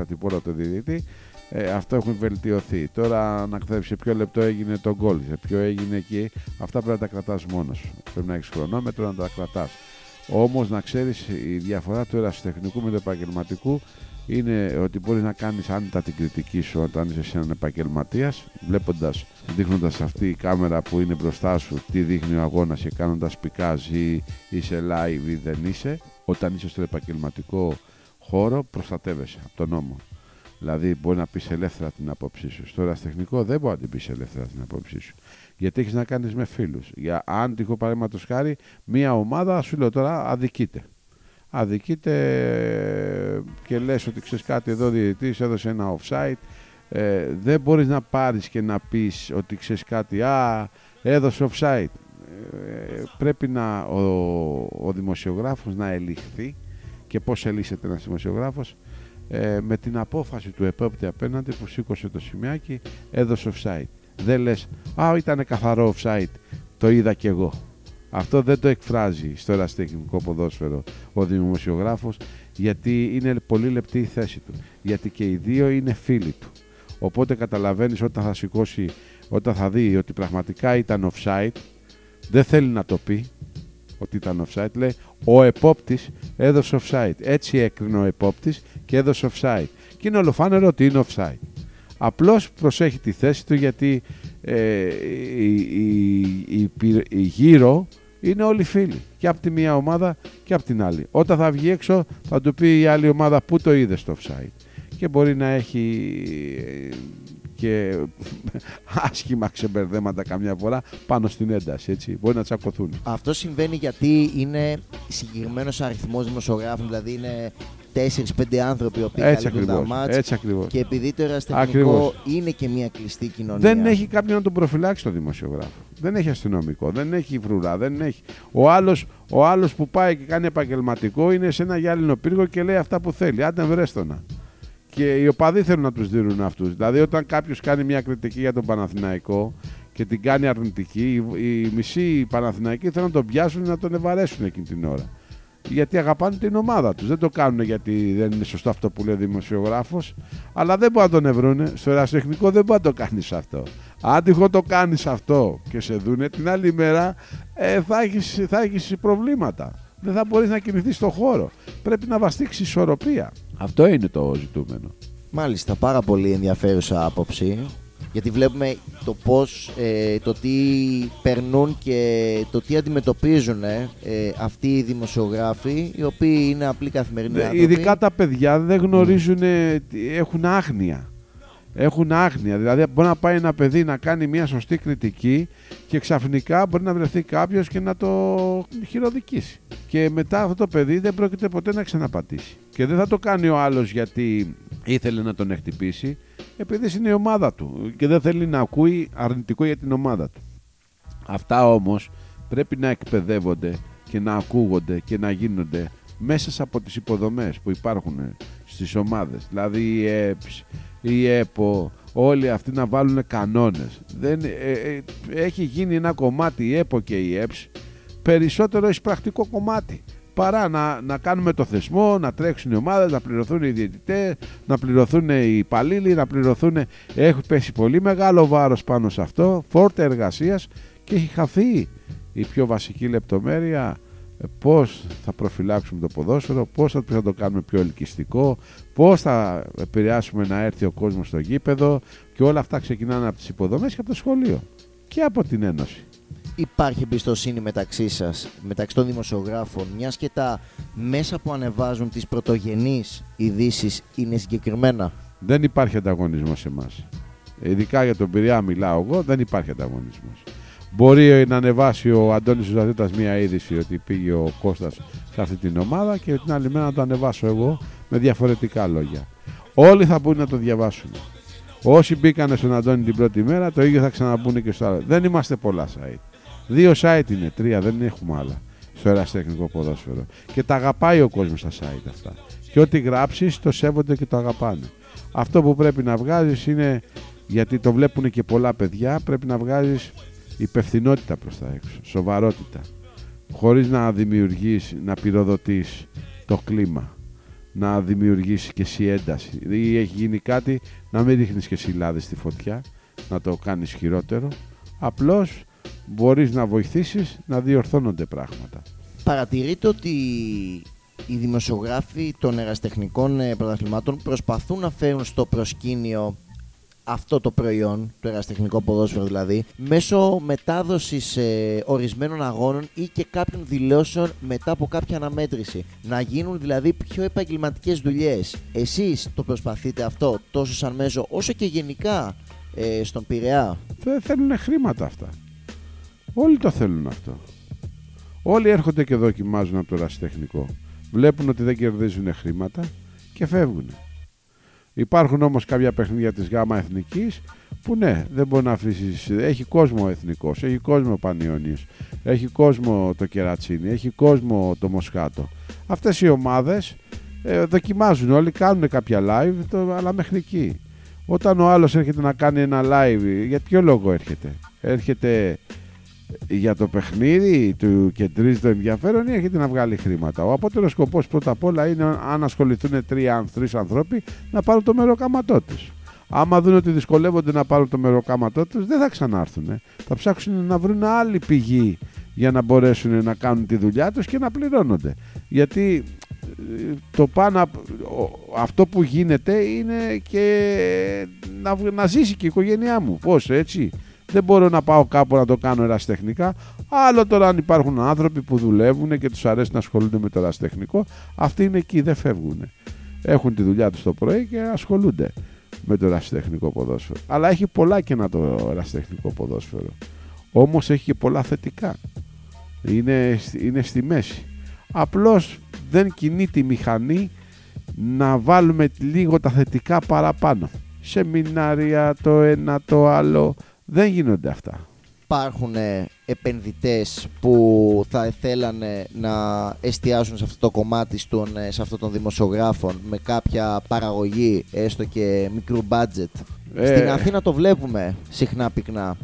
ε, την πόρτα του διαιτητή. Ε, αυτό έχουν βελτιωθεί. Τώρα να ξέρεις σε ποιο λεπτό έγινε το γκολ, σε ποιο έγινε εκεί, αυτά πρέπει να τα κρατάς μόνος σου. Πρέπει να έχεις χρονόμετρο να τα κρατάς. Όμως να ξέρεις η διαφορά του ερασιτεχνικού με του επαγγελματικού είναι ότι μπορεί να κάνεις άνετα την κριτική σου όταν είσαι σε έναν επαγγελματίας, βλέποντας, δείχνοντας αυτή η κάμερα που είναι μπροστά σου τι δείχνει ο αγώνας και κάνοντας πικάζ ή είσαι live ή δεν είσαι όταν είσαι στο επαγγελματικό χώρο προστατεύεσαι από τον νόμο. Δηλαδή μπορεί να πεις ελεύθερα την άποψή σου. Στο ερασιτεχνικό δεν μπορεί να την πεις ελεύθερα την άποψή σου. Γιατί έχεις να κάνεις με φίλους. Για αν τυχό παραδείγματος χάρη μια ομάδα σου λέω τώρα αδικείται αδικείται και λες ότι ξέρεις κάτι εδώ διαιτητής έδωσε ένα offside ε, δεν μπορείς να πάρεις και να πεις ότι ξέρεις κάτι α έδωσε offside ε, πρέπει να ο, ο δημοσιογράφος να ελιχθεί και πώς ελύσεται ένας δημοσιογράφος ε, με την απόφαση του επόπτη απέναντι που σήκωσε το σημειάκι έδωσε offside. Δεν λες α ήταν καθαρό offside το είδα κι εγώ αυτό δεν το εκφράζει στο εραστεχνικό ποδόσφαιρο ο δημοσιογράφος γιατί είναι πολύ λεπτή η θέση του. Γιατί και οι δύο είναι φίλοι του. Οπότε καταλαβαίνεις όταν θα σηκώσει, όταν θα δει ότι πραγματικά ήταν offside, δεν θέλει να το πει ότι ήταν offside. Λέει ο επόπτης έδωσε offside. Έτσι έκρινε ο επόπτης και έδωσε offside. Και είναι ολοφάνερο ότι είναι offside. Απλώς προσέχει τη θέση του γιατί ε, η, η, η, γύρω είναι όλοι φίλοι. Και από τη μία ομάδα και από την άλλη. Όταν θα βγει έξω θα του πει η άλλη ομάδα πού το είδες στο offside. Και μπορεί να έχει ε, και άσχημα ξεμπερδέματα καμιά φορά πάνω στην ένταση. Έτσι. Μπορεί να τσακωθούν. Αυτό συμβαίνει γιατί είναι συγκεκριμένος αριθμός δημοσιογράφων, δηλαδή είναι 4-5 άνθρωποι οι οποίοι έτσι καλύπτουν τα μάτια. Έτσι ακριβώς. Και επειδή το εραστεχνικό είναι και μια κλειστή κοινωνία. Δεν έχει κάποιον να τον προφυλάξει το δημοσιογράφο. Δεν έχει αστυνομικό, δεν έχει φρουρά, δεν έχει. Ο άλλος ο άλλος που πάει και κάνει επαγγελματικό είναι σε ένα γυάλινο πύργο και λέει αυτά που θέλει. Άντε βρέστονα. Και οι οπαδοί θέλουν να τους δίνουν αυτούς. Δηλαδή, όταν κάποιος κάνει μια κριτική για τον Παναθηναϊκό και την κάνει αρνητική, οι, μισοί Παναθηναϊκοί θέλουν να τον πιάσουν να τον ευαρέσουν εκείνη την ώρα γιατί αγαπάνε την ομάδα τους. Δεν το κάνουν γιατί δεν είναι σωστό αυτό που λέει ο δημοσιογράφος, αλλά δεν μπορούν να τον ευρούν. Στο ερασιτεχνικό δεν μπορεί να το κάνεις αυτό. Αν τυχόν το κάνεις αυτό και σε δούνε, την άλλη μέρα ε, θα έχεις θα έχεις προβλήματα. Δεν θα μπορείς να κινηθείς στον χώρο. Πρέπει να βαστίξει ισορροπία. Αυτό είναι το ζητούμενο. Μάλιστα, πάρα πολύ ενδιαφέρουσα άποψη γιατί βλέπουμε το πώς, ε, το τι περνούν και το τι αντιμετωπίζουν ε, αυτοί οι δημοσιογράφοι οι οποίοι είναι απλοί καθημερινοί άνθρωποι. Ειδικά τα παιδιά δεν γνωρίζουν, έχουν άγνοια Έχουν άγνοια. Δηλαδή, μπορεί να πάει ένα παιδί να κάνει μια σωστή κριτική και ξαφνικά μπορεί να βρεθεί κάποιος και να το χειροδικήσει. Και μετά αυτό το παιδί δεν πρόκειται ποτέ να ξαναπατήσει. Και δεν θα το κάνει ο άλλος γιατί ήθελε να τον εκτυπήσει, επειδή είναι η ομάδα του και δεν θέλει να ακούει αρνητικό για την ομάδα του. Αυτά όμως πρέπει να εκπαιδεύονται και να ακούγονται και να γίνονται μέσα από τις υποδομές που υπάρχουν στις ομάδες. Δηλαδή η ΕΠΣ, η ΕΠΟ, όλοι αυτοί να βάλουν κανόνες. Δεν, ε, ε, έχει γίνει ένα κομμάτι η ΕΠΟ και η ΕΠΣ περισσότερο εισπρακτικό κομμάτι παρά να, να κάνουμε το θεσμό, να τρέξουν οι ομάδες, να πληρωθούν οι διαιτητές, να πληρωθούν οι υπαλλήλοι, να πληρωθούν... Έχει πέσει πολύ μεγάλο βάρος πάνω σε αυτό, φόρτε εργασίας και έχει χαθεί η πιο βασική λεπτομέρεια ε, πώς θα προφυλάξουμε το ποδόσφαιρο, πώς θα το κάνουμε πιο ελκυστικό, πώς θα επηρεάσουμε να έρθει ο κόσμος στο γήπεδο και όλα αυτά ξεκινάνε από τις υποδομές και από το σχολείο και από την Ένωση υπάρχει εμπιστοσύνη μεταξύ σας, μεταξύ των δημοσιογράφων, μιας και τα μέσα που ανεβάζουν τις πρωτογενείς ειδήσεις είναι συγκεκριμένα; Δεν υπάρχει ανταγωνισμός σε εμάς. Ειδικά για τον Πειραιά μιλάω εγώ, δεν υπάρχει ανταγωνισμός. Μπορεί να ανεβάσει ο Αντώνης Ζουζαδίτας μία είδηση ότι πήγε ο Κώστας σε αυτή την ομάδα και την άλλη μέρα να το ανεβάσω εγώ με διαφορετικά λόγια. Όλοι θα μπορούν να το διαβάσουν. Όσοι μπήκαν στον Αντώνη την πρώτη μέρα, το ίδιο θα ξαναμπούν και στο άλλο. Δεν είμαστε πολλά site. Δύο site είναι, τρία, δεν έχουμε άλλα στο εραστέχνικο ποδόσφαιρο. Και τα αγαπάει ο κόσμος στα site αυτά. Και ό,τι γράψεις το σέβονται και το αγαπάνε. Αυτό που πρέπει να βγάζεις είναι, γιατί το βλέπουν και πολλά παιδιά, πρέπει να βγάζεις υπευθυνότητα προς τα έξω, σοβαρότητα. Χωρίς να δημιουργείς, να πυροδοτείς το κλίμα. Να δημιουργήσει και εσύ ένταση. Ή έχει γίνει κάτι, να μην ρίχνεις και εσύ λάδι στη φωτιά, να το κάνεις χειρότερο. Απλώς μπορείς να βοηθήσεις να διορθώνονται πράγματα. Παρατηρείτε ότι οι δημοσιογράφοι των εραστεχνικών ε, πρωταθλημάτων προσπαθούν να φέρουν στο προσκήνιο αυτό το προϊόν, το εραστεχνικό ποδόσφαιρο δηλαδή, μέσω μετάδοσης ε, ορισμένων αγώνων ή και κάποιων δηλώσεων μετά από κάποια αναμέτρηση. Να γίνουν δηλαδή πιο επαγγελματικές δουλειές. Εσείς το προσπαθείτε αυτό τόσο σαν μέσο όσο και γενικά ε, στον Πειραιά; Δεν θέλουν χρήματα αυτά. Όλοι το θέλουν αυτό. Όλοι έρχονται και δοκιμάζουν από το ρασιτεχνικό. Βλέπουν ότι δεν κερδίζουν χρήματα και φεύγουν. Υπάρχουν όμως κάποια παιχνίδια της ΓΑΜΑ Εθνικής που ναι, δεν μπορεί να αφήσει. Έχει κόσμο εθνικός, έχει κόσμο Πανιόνιος, έχει κόσμο το Κερατσίνι, έχει κόσμο το Μοσχάτο. Αυτές οι ομάδες ε, δοκιμάζουν όλοι, κάνουν κάποια live, το, αλλά μέχρι εκεί. Όταν ο άλλος έρχεται να κάνει ένα live, για ποιο λόγο έρχεται; Έρχεται για το παιχνίδι του κεντρίζει το ενδιαφέρον ή έχετε να βγάλει χρήματα. Ο απότερος σκοπός πρώτα απ' όλα είναι αν ασχοληθούν τρεις άνθρωποι να πάρουν το μεροκάματό τους. Άμα δουν ότι δυσκολεύονται να πάρουν το μεροκάματό τους, δεν θα ξανάρθουν. Θα ψάξουν να βρουν άλλη πηγή για να μπορέσουν να κάνουν τη δουλειά τους και να πληρώνονται. Γιατί ε, το πάνω, αυτό που γίνεται είναι και να, να ζήσει και η οικογένειά μου. Πώς έτσι; Δεν μπορώ να πάω κάπου να το κάνω εραστεχνικά. Άλλο τώρα αν υπάρχουν άνθρωποι που δουλεύουν και τους αρέσει να ασχολούνται με το εραστεχνικό, αυτοί είναι εκεί, δεν φεύγουν. Έχουν τη δουλειά τους το πρωί και ασχολούνται με το εραστεχνικό ποδόσφαιρο. Αλλά έχει πολλά και να το εραστεχνικό ποδόσφαιρο. Όμως έχει και πολλά θετικά. Είναι, είναι στη μέση. Απλώς δεν κινεί τη μηχανή να βάλουμε λίγο τα θετικά παραπάνω. Σεμινάρια, το ένα, το άλλο, δεν γίνονται αυτά. Υπάρχουν επενδυτές που θα θέλανε να εστιάσουν σε αυτό το κομμάτι στον, ε, σε αυτόν των δημοσιογράφων με κάποια παραγωγή έστω και μικρού budget. Ε, Στην Αθήνα το βλέπουμε συχνά πυκνά.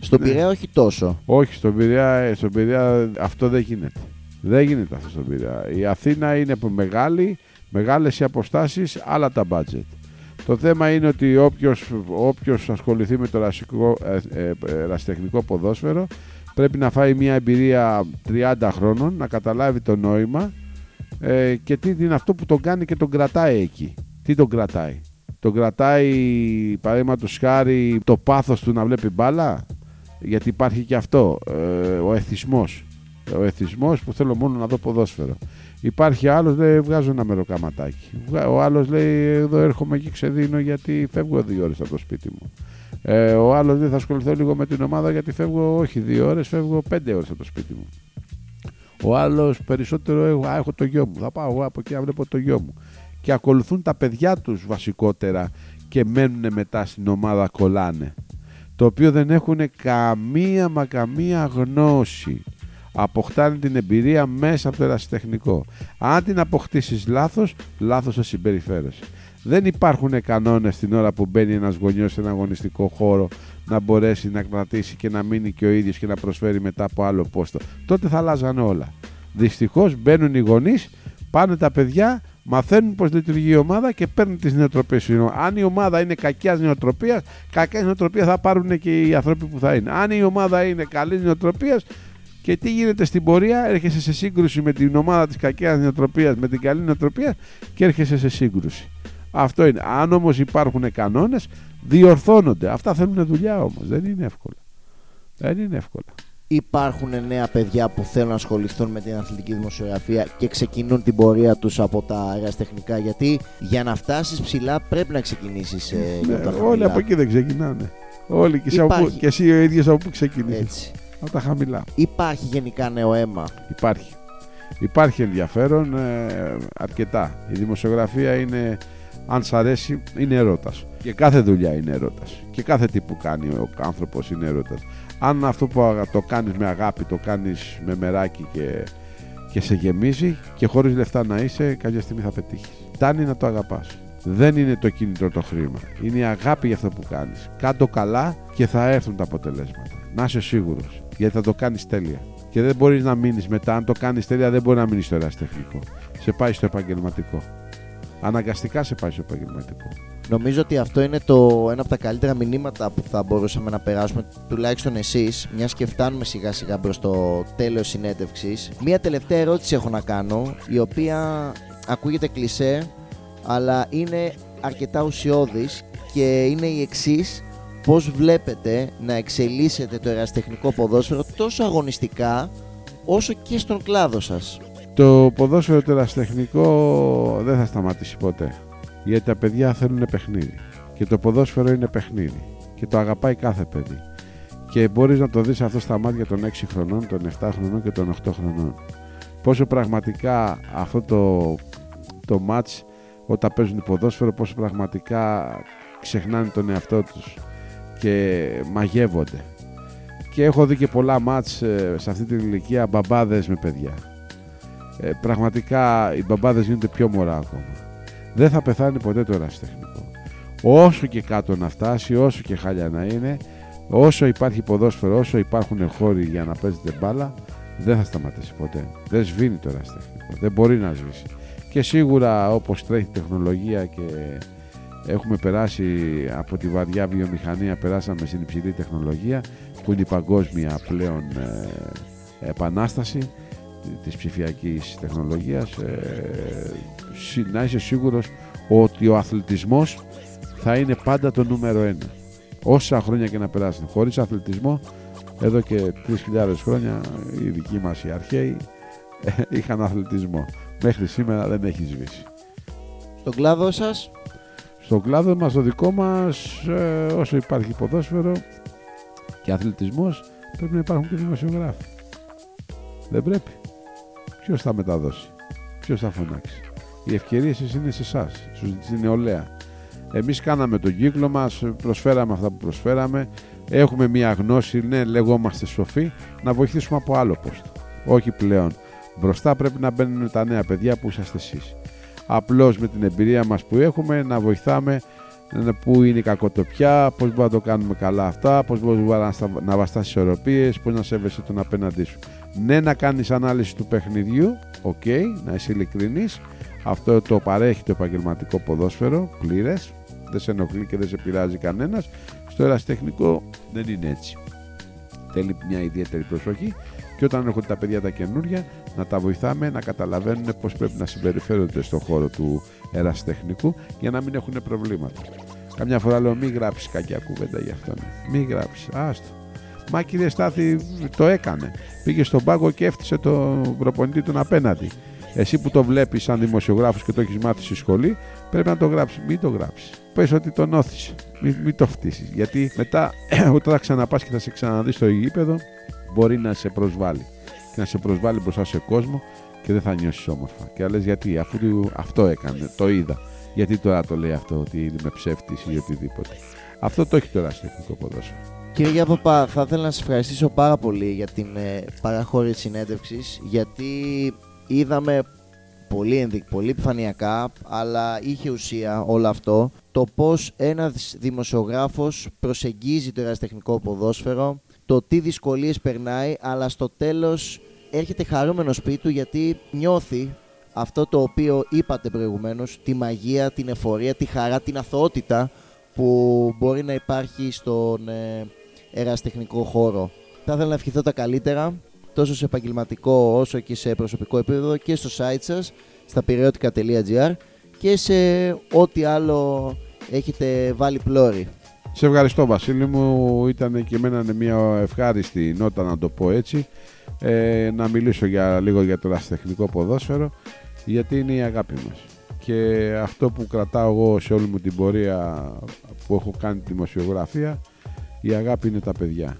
Στον ναι. Πειραιά όχι τόσο. Όχι, στον Πειραιά, ε, στον Πειραιά αυτό δεν γίνεται. Δεν γίνεται αυτό στον Πειραιά. Η Αθήνα είναι μεγάλη, μεγάλες οι αποστάσεις, άλλα τα budget. Το θέμα είναι ότι όποιος, όποιος ασχοληθεί με το ρασιτεχνικό ε, ε, ποδόσφαιρο πρέπει να φάει μια εμπειρία 30 χρόνων, να καταλάβει το νόημα ε, και τι είναι αυτό που τον κάνει και τον κρατάει εκεί. Τι τον κρατάει. Τον κρατάει παραδείγματος χάρη το πάθος του να βλέπει μπάλα γιατί υπάρχει και αυτό, ο εθισμός. ο εθισμός που θέλω μόνο να δω ποδόσφαιρο. Υπάρχει άλλος λέει βγάζω ένα μεροκαματάκι. Ο άλλος λέει εδώ έρχομαι και ξεδίνω γιατί φεύγω δύο ώρες από το σπίτι μου. Ε, ο άλλος λέει θα ασχοληθώ λίγο με την ομάδα γιατί φεύγω όχι δύο ώρες, φεύγω πέντε ώρες από το σπίτι μου. Ο άλλος περισσότερο έχω, έχω το γιο μου. Θα πάω εγώ από εκεί να βλέπω το γιο μου. Και ακολουθούν τα παιδιά τους βασικότερα και μένουν μετά στην ομάδα κολλάνε. Το οποίο δεν έχουν καμία μα καμία γνώση. Αποκτάνε την εμπειρία μέσα από το ερασιτεχνικό. Αν την αποκτήσεις λάθος, λάθος θα συμπεριφέρεσαι. Δεν υπάρχουν κανόνες την ώρα που μπαίνει ένας γονιός σε ένα αγωνιστικό χώρο να μπορέσει να κρατήσει και να μείνει και ο ίδιος και να προσφέρει μετά από άλλο πόστο. Τότε θα αλλάζαν όλα. Δυστυχώς μπαίνουν οι γονείς, πάνε τα παιδιά, μαθαίνουν πώ λειτουργεί η ομάδα και παίρνουν τις νοοτροπίες. Αν η ομάδα είναι κακιάς νοοτροπίας, κακιά νοοτροπία θα πάρουν και οι άνθρωποι που θα είναι. Αν η ομάδα είναι καλής νοοτροπίας, και τι γίνεται στην πορεία, έρχεσαι σε σύγκρουση με την ομάδα της κακιά νοοτροπίας, με την καλή νοοτροπία και έρχεσαι σε σύγκρουση. Αυτό είναι. Αν όμως υπάρχουν κανόνες, διορθώνονται. Αυτά θέλουν δουλειά όμως. Δεν είναι εύκολα. Δεν είναι εύκολα. Υπάρχουν νέα παιδιά που θέλουν να ασχοληθούν με την αθλητική δημοσιογραφία και ξεκινούν την πορεία τους από τα αεραστεχνικά γιατί για να φτάσεις ψηλά πρέπει να ξεκινήσεις ε, ναι, Όλοι από εκεί δεν ξεκινάνε. Όλοι και, και εσύ ο ίδιος από πού ξεκινήσεις. Από τα χαμηλά. Υπάρχει γενικά νέο αίμα; Υπάρχει. Υπάρχει ενδιαφέρον ε, αρκετά. Η δημοσιογραφία είναι, αν σ' αρέσει, είναι ερώτας. Και κάθε δουλειά είναι ερώτας. Και κάθε τι που κάνει ο άνθρωπος είναι ερώτας. Αν αυτό που το κάνεις με αγάπη, το κάνεις με μεράκι και, και σε γεμίζει και χωρίς λεφτά να είσαι, κάποια στιγμή θα πετύχεις. Φτάνει να το αγαπάς. Δεν είναι το κίνητρο το χρήμα. Είναι η αγάπη για αυτό που κάνεις. Κάντο καλά και θα έρθουν τα αποτελέσματα. Να είσαι σίγουρος. Γιατί θα το κάνεις τέλεια. Και δεν μπορείς να μείνεις μετά. Αν το κάνεις τέλεια, δεν μπορεί να μείνεις στο ερασιτεχνικό. Σε πάει στο επαγγελματικό. Αναγκαστικά σε πάει στο επαγγελματικό. Νομίζω ότι αυτό είναι το, ένα από τα καλύτερα μηνύματα που θα μπορούσαμε να περάσουμε, τουλάχιστον εσείς, μιας και φτάνουμε σιγά σιγά προς το τέλος συνέντευξης. Μία τελευταία ερώτηση έχω να κάνω, η οποία ακούγεται κλισέ, αλλά είναι αρκετά ουσιώδης και είναι η εξής πώς βλέπετε να εξελίσσεται το εραστεχνικό ποδόσφαιρο τόσο αγωνιστικά όσο και στον κλάδο σας; Το ποδόσφαιρο το εραστεχνικό δεν θα σταματήσει ποτέ. Γιατί τα παιδιά θέλουν παιχνίδι. Και το ποδόσφαιρο είναι παιχνίδι. Και το αγαπάει κάθε παιδί. Και μπορείς να το δεις αυτό στα μάτια των 6 χρονών, των 7 χρονών και των 8 χρονών. Πόσο πραγματικά αυτό το, το μάτς όταν παίζουν ποδόσφαιρο, πόσο πραγματικά ξεχνάνε τον εαυτό τους και μαγεύονται. Και έχω δει και πολλά μάτς ε, σε αυτή την ηλικία μπαμπάδες με παιδιά. Ε, πραγματικά οι μπαμπάδες γίνονται πιο μωρά ακόμα. Δεν θα πεθάνει ποτέ το ερασιτεχνικό. Όσο και κάτω να φτάσει, όσο και χάλια να είναι, όσο υπάρχει ποδόσφαιρο, όσο υπάρχουν χώροι για να παίζετε μπάλα, δεν θα σταματήσει ποτέ. Δεν σβήνει το ερασιτεχνικό. Δεν μπορεί να σβήσει. Και σίγουρα όπως τρέχει η τεχνολογία και έχουμε περάσει από τη βαριά βιομηχανία, περάσαμε στην υψηλή τεχνολογία που είναι η παγκόσμια πλέον ε, επανάσταση της ψηφιακής τεχνολογίας. Ε, να είσαι σίγουρος ότι ο αθλητισμός θα είναι πάντα το νούμερο ένα. Όσα χρόνια και να περάσουν χωρίς αθλητισμό εδώ και 3.000 χρόνια οι δικοί μας οι αρχαίοι ε, είχαν αθλητισμό. Μέχρι σήμερα δεν έχει σβήσει. Στον κλάδο σας στον κλάδο μας, το δικό μας, ε, όσο υπάρχει ποδόσφαιρο και αθλητισμός, πρέπει να υπάρχουν και δημοσιογράφοι. Δεν πρέπει. Ποιος θα μεταδώσει, ποιος θα φωνάξει; Οι ευκαιρίες είναι σε εσάς, στην νεολαία. Εμείς κάναμε τον κύκλο μας, προσφέραμε αυτά που προσφέραμε. Έχουμε μια γνώση, ναι, λεγόμαστε σοφοί, να βοηθήσουμε από άλλο πόστο. Όχι πλέον. Μπροστά πρέπει να μπαίνουν τα νέα παιδιά που είσαστε εσείς απλώς με την εμπειρία μας που έχουμε να βοηθάμε πού είναι η κακοτοπιά, πώς μπορούμε να το κάνουμε καλά αυτά, πώς μπορούμε να βαστάσεις ισορροπίες, πώς να σέβεσαι τον απέναντί σου. Ναι να κάνεις ανάλυση του παιχνιδιού, οκ, να είσαι ειλικρινής, αυτό το παρέχει το επαγγελματικό ποδόσφαιρο, πλήρες, δεν σε ενοχλεί και δεν σε πειράζει κανένας. Στο ερασιτεχνικό δεν είναι έτσι. Θέλει μια ιδιαίτερη προσοχή και όταν έρχονται τα παιδιά τα καινούρια να τα βοηθάμε να καταλαβαίνουν πώς πρέπει να συμπεριφέρονται στον χώρο του ερασιτεχνικού για να μην έχουν προβλήματα. Καμιά φορά λέω μην γράψεις κακιά κουβέντα για αυτόν. Μην γράψεις. Άστο. Μα κύριε Στάθη το έκανε. Πήγε στον πάγκο και έφτιασε τον προπονητή του απέναντι. Εσύ που το βλέπεις σαν δημοσιογράφος και το έχεις μάθει στη σχολή, πρέπει να το γράψεις. Μην το γράψεις. Πες ότι τον όθησες. Μην, μην το φτύσεις. Γιατί μετά, όταν θα ξαναπάς και θα σε ξαναδείς στο γήπεδο, μπορεί να σε προσβάλλει. Και να σε προσβάλλει μπροστά σε κόσμο και δεν θα νιώσεις όμορφα. Και λες γιατί, αφού αυτό έκανε, το είδα. Γιατί τώρα το λέει αυτό, ότι είμαι ψεύτης ή οτιδήποτε. Αυτό το έχει τώρα στο εθνικό ποδόσφαιρο. Κύριε Γιάπαπα, θα ήθελα να σας ευχαριστήσω πάρα πολύ για την ε, παραχώρηση συνέντευξης, γιατί είδαμε πολύ, πολύ επιφανειακά, αλλά είχε ουσία όλο αυτό, το πώς ένας δημοσιογράφος προσεγγίζει το ερασιτεχνικό ποδόσφαιρο, το τι δυσκολίες περνάει, αλλά στο τέλος έρχεται χαρούμενο σπίτι του γιατί νιώθει αυτό το οποίο είπατε προηγουμένως, τη μαγεία, την εφορία, τη χαρά, την αθωότητα που μπορεί να υπάρχει στον ε, ερασιτεχνικό χώρο. Θα ήθελα να ευχηθώ τα καλύτερα τόσο σε επαγγελματικό όσο και σε προσωπικό επίπεδο και στο site σας στα περιodica.gr και σε ό,τι άλλο έχετε βάλει πλώρη. Σε ευχαριστώ Βασίλη μου, ήταν και εμένα μια ευχάριστη νότα να το πω έτσι. Ε, να μιλήσω για, λίγο για το ραστεχνικό ποδόσφαιρο γιατί είναι η αγάπη μας. Και αυτό που κρατάω εγώ σε όλη μου την πορεία που έχω κάνει τη δημοσιογραφία η αγάπη είναι τα παιδιά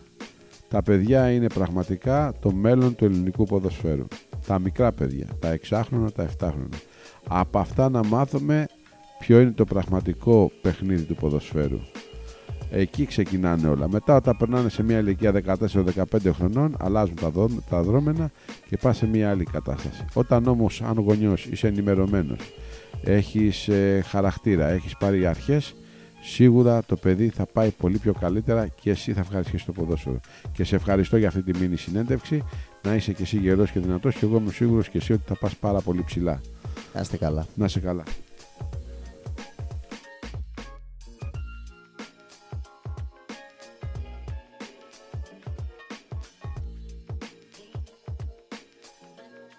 τα παιδιά είναι πραγματικά το μέλλον του ελληνικού ποδοσφαίρου. Τα μικρά παιδιά, τα εξάχρονα, τα εφτάχρονα. Από αυτά να μάθουμε ποιο είναι το πραγματικό παιχνίδι του ποδοσφαίρου. Εκεί ξεκινάνε όλα. Μετά όταν περνάνε σε μια ηλικία 14-15 χρονών αλλάζουν τα, τα δρόμενα και πά σε μια άλλη κατάσταση. Όταν όμως αν γονιός είσαι ενημερωμένος, έχεις ε, χαρακτήρα, έχεις πάρει αρχές, σίγουρα το παιδί θα πάει πολύ πιο καλύτερα και εσύ θα ευχαριστήσει το ποδόσφαιρο. Και σε ευχαριστώ για αυτή τη μήνυ συνέντευξη. Να είσαι και εσύ γερός και δυνατός και εγώ είμαι σίγουρος και εσύ ότι θα πας πάρα πολύ ψηλά. Να είστε καλά. Να είσαι καλά.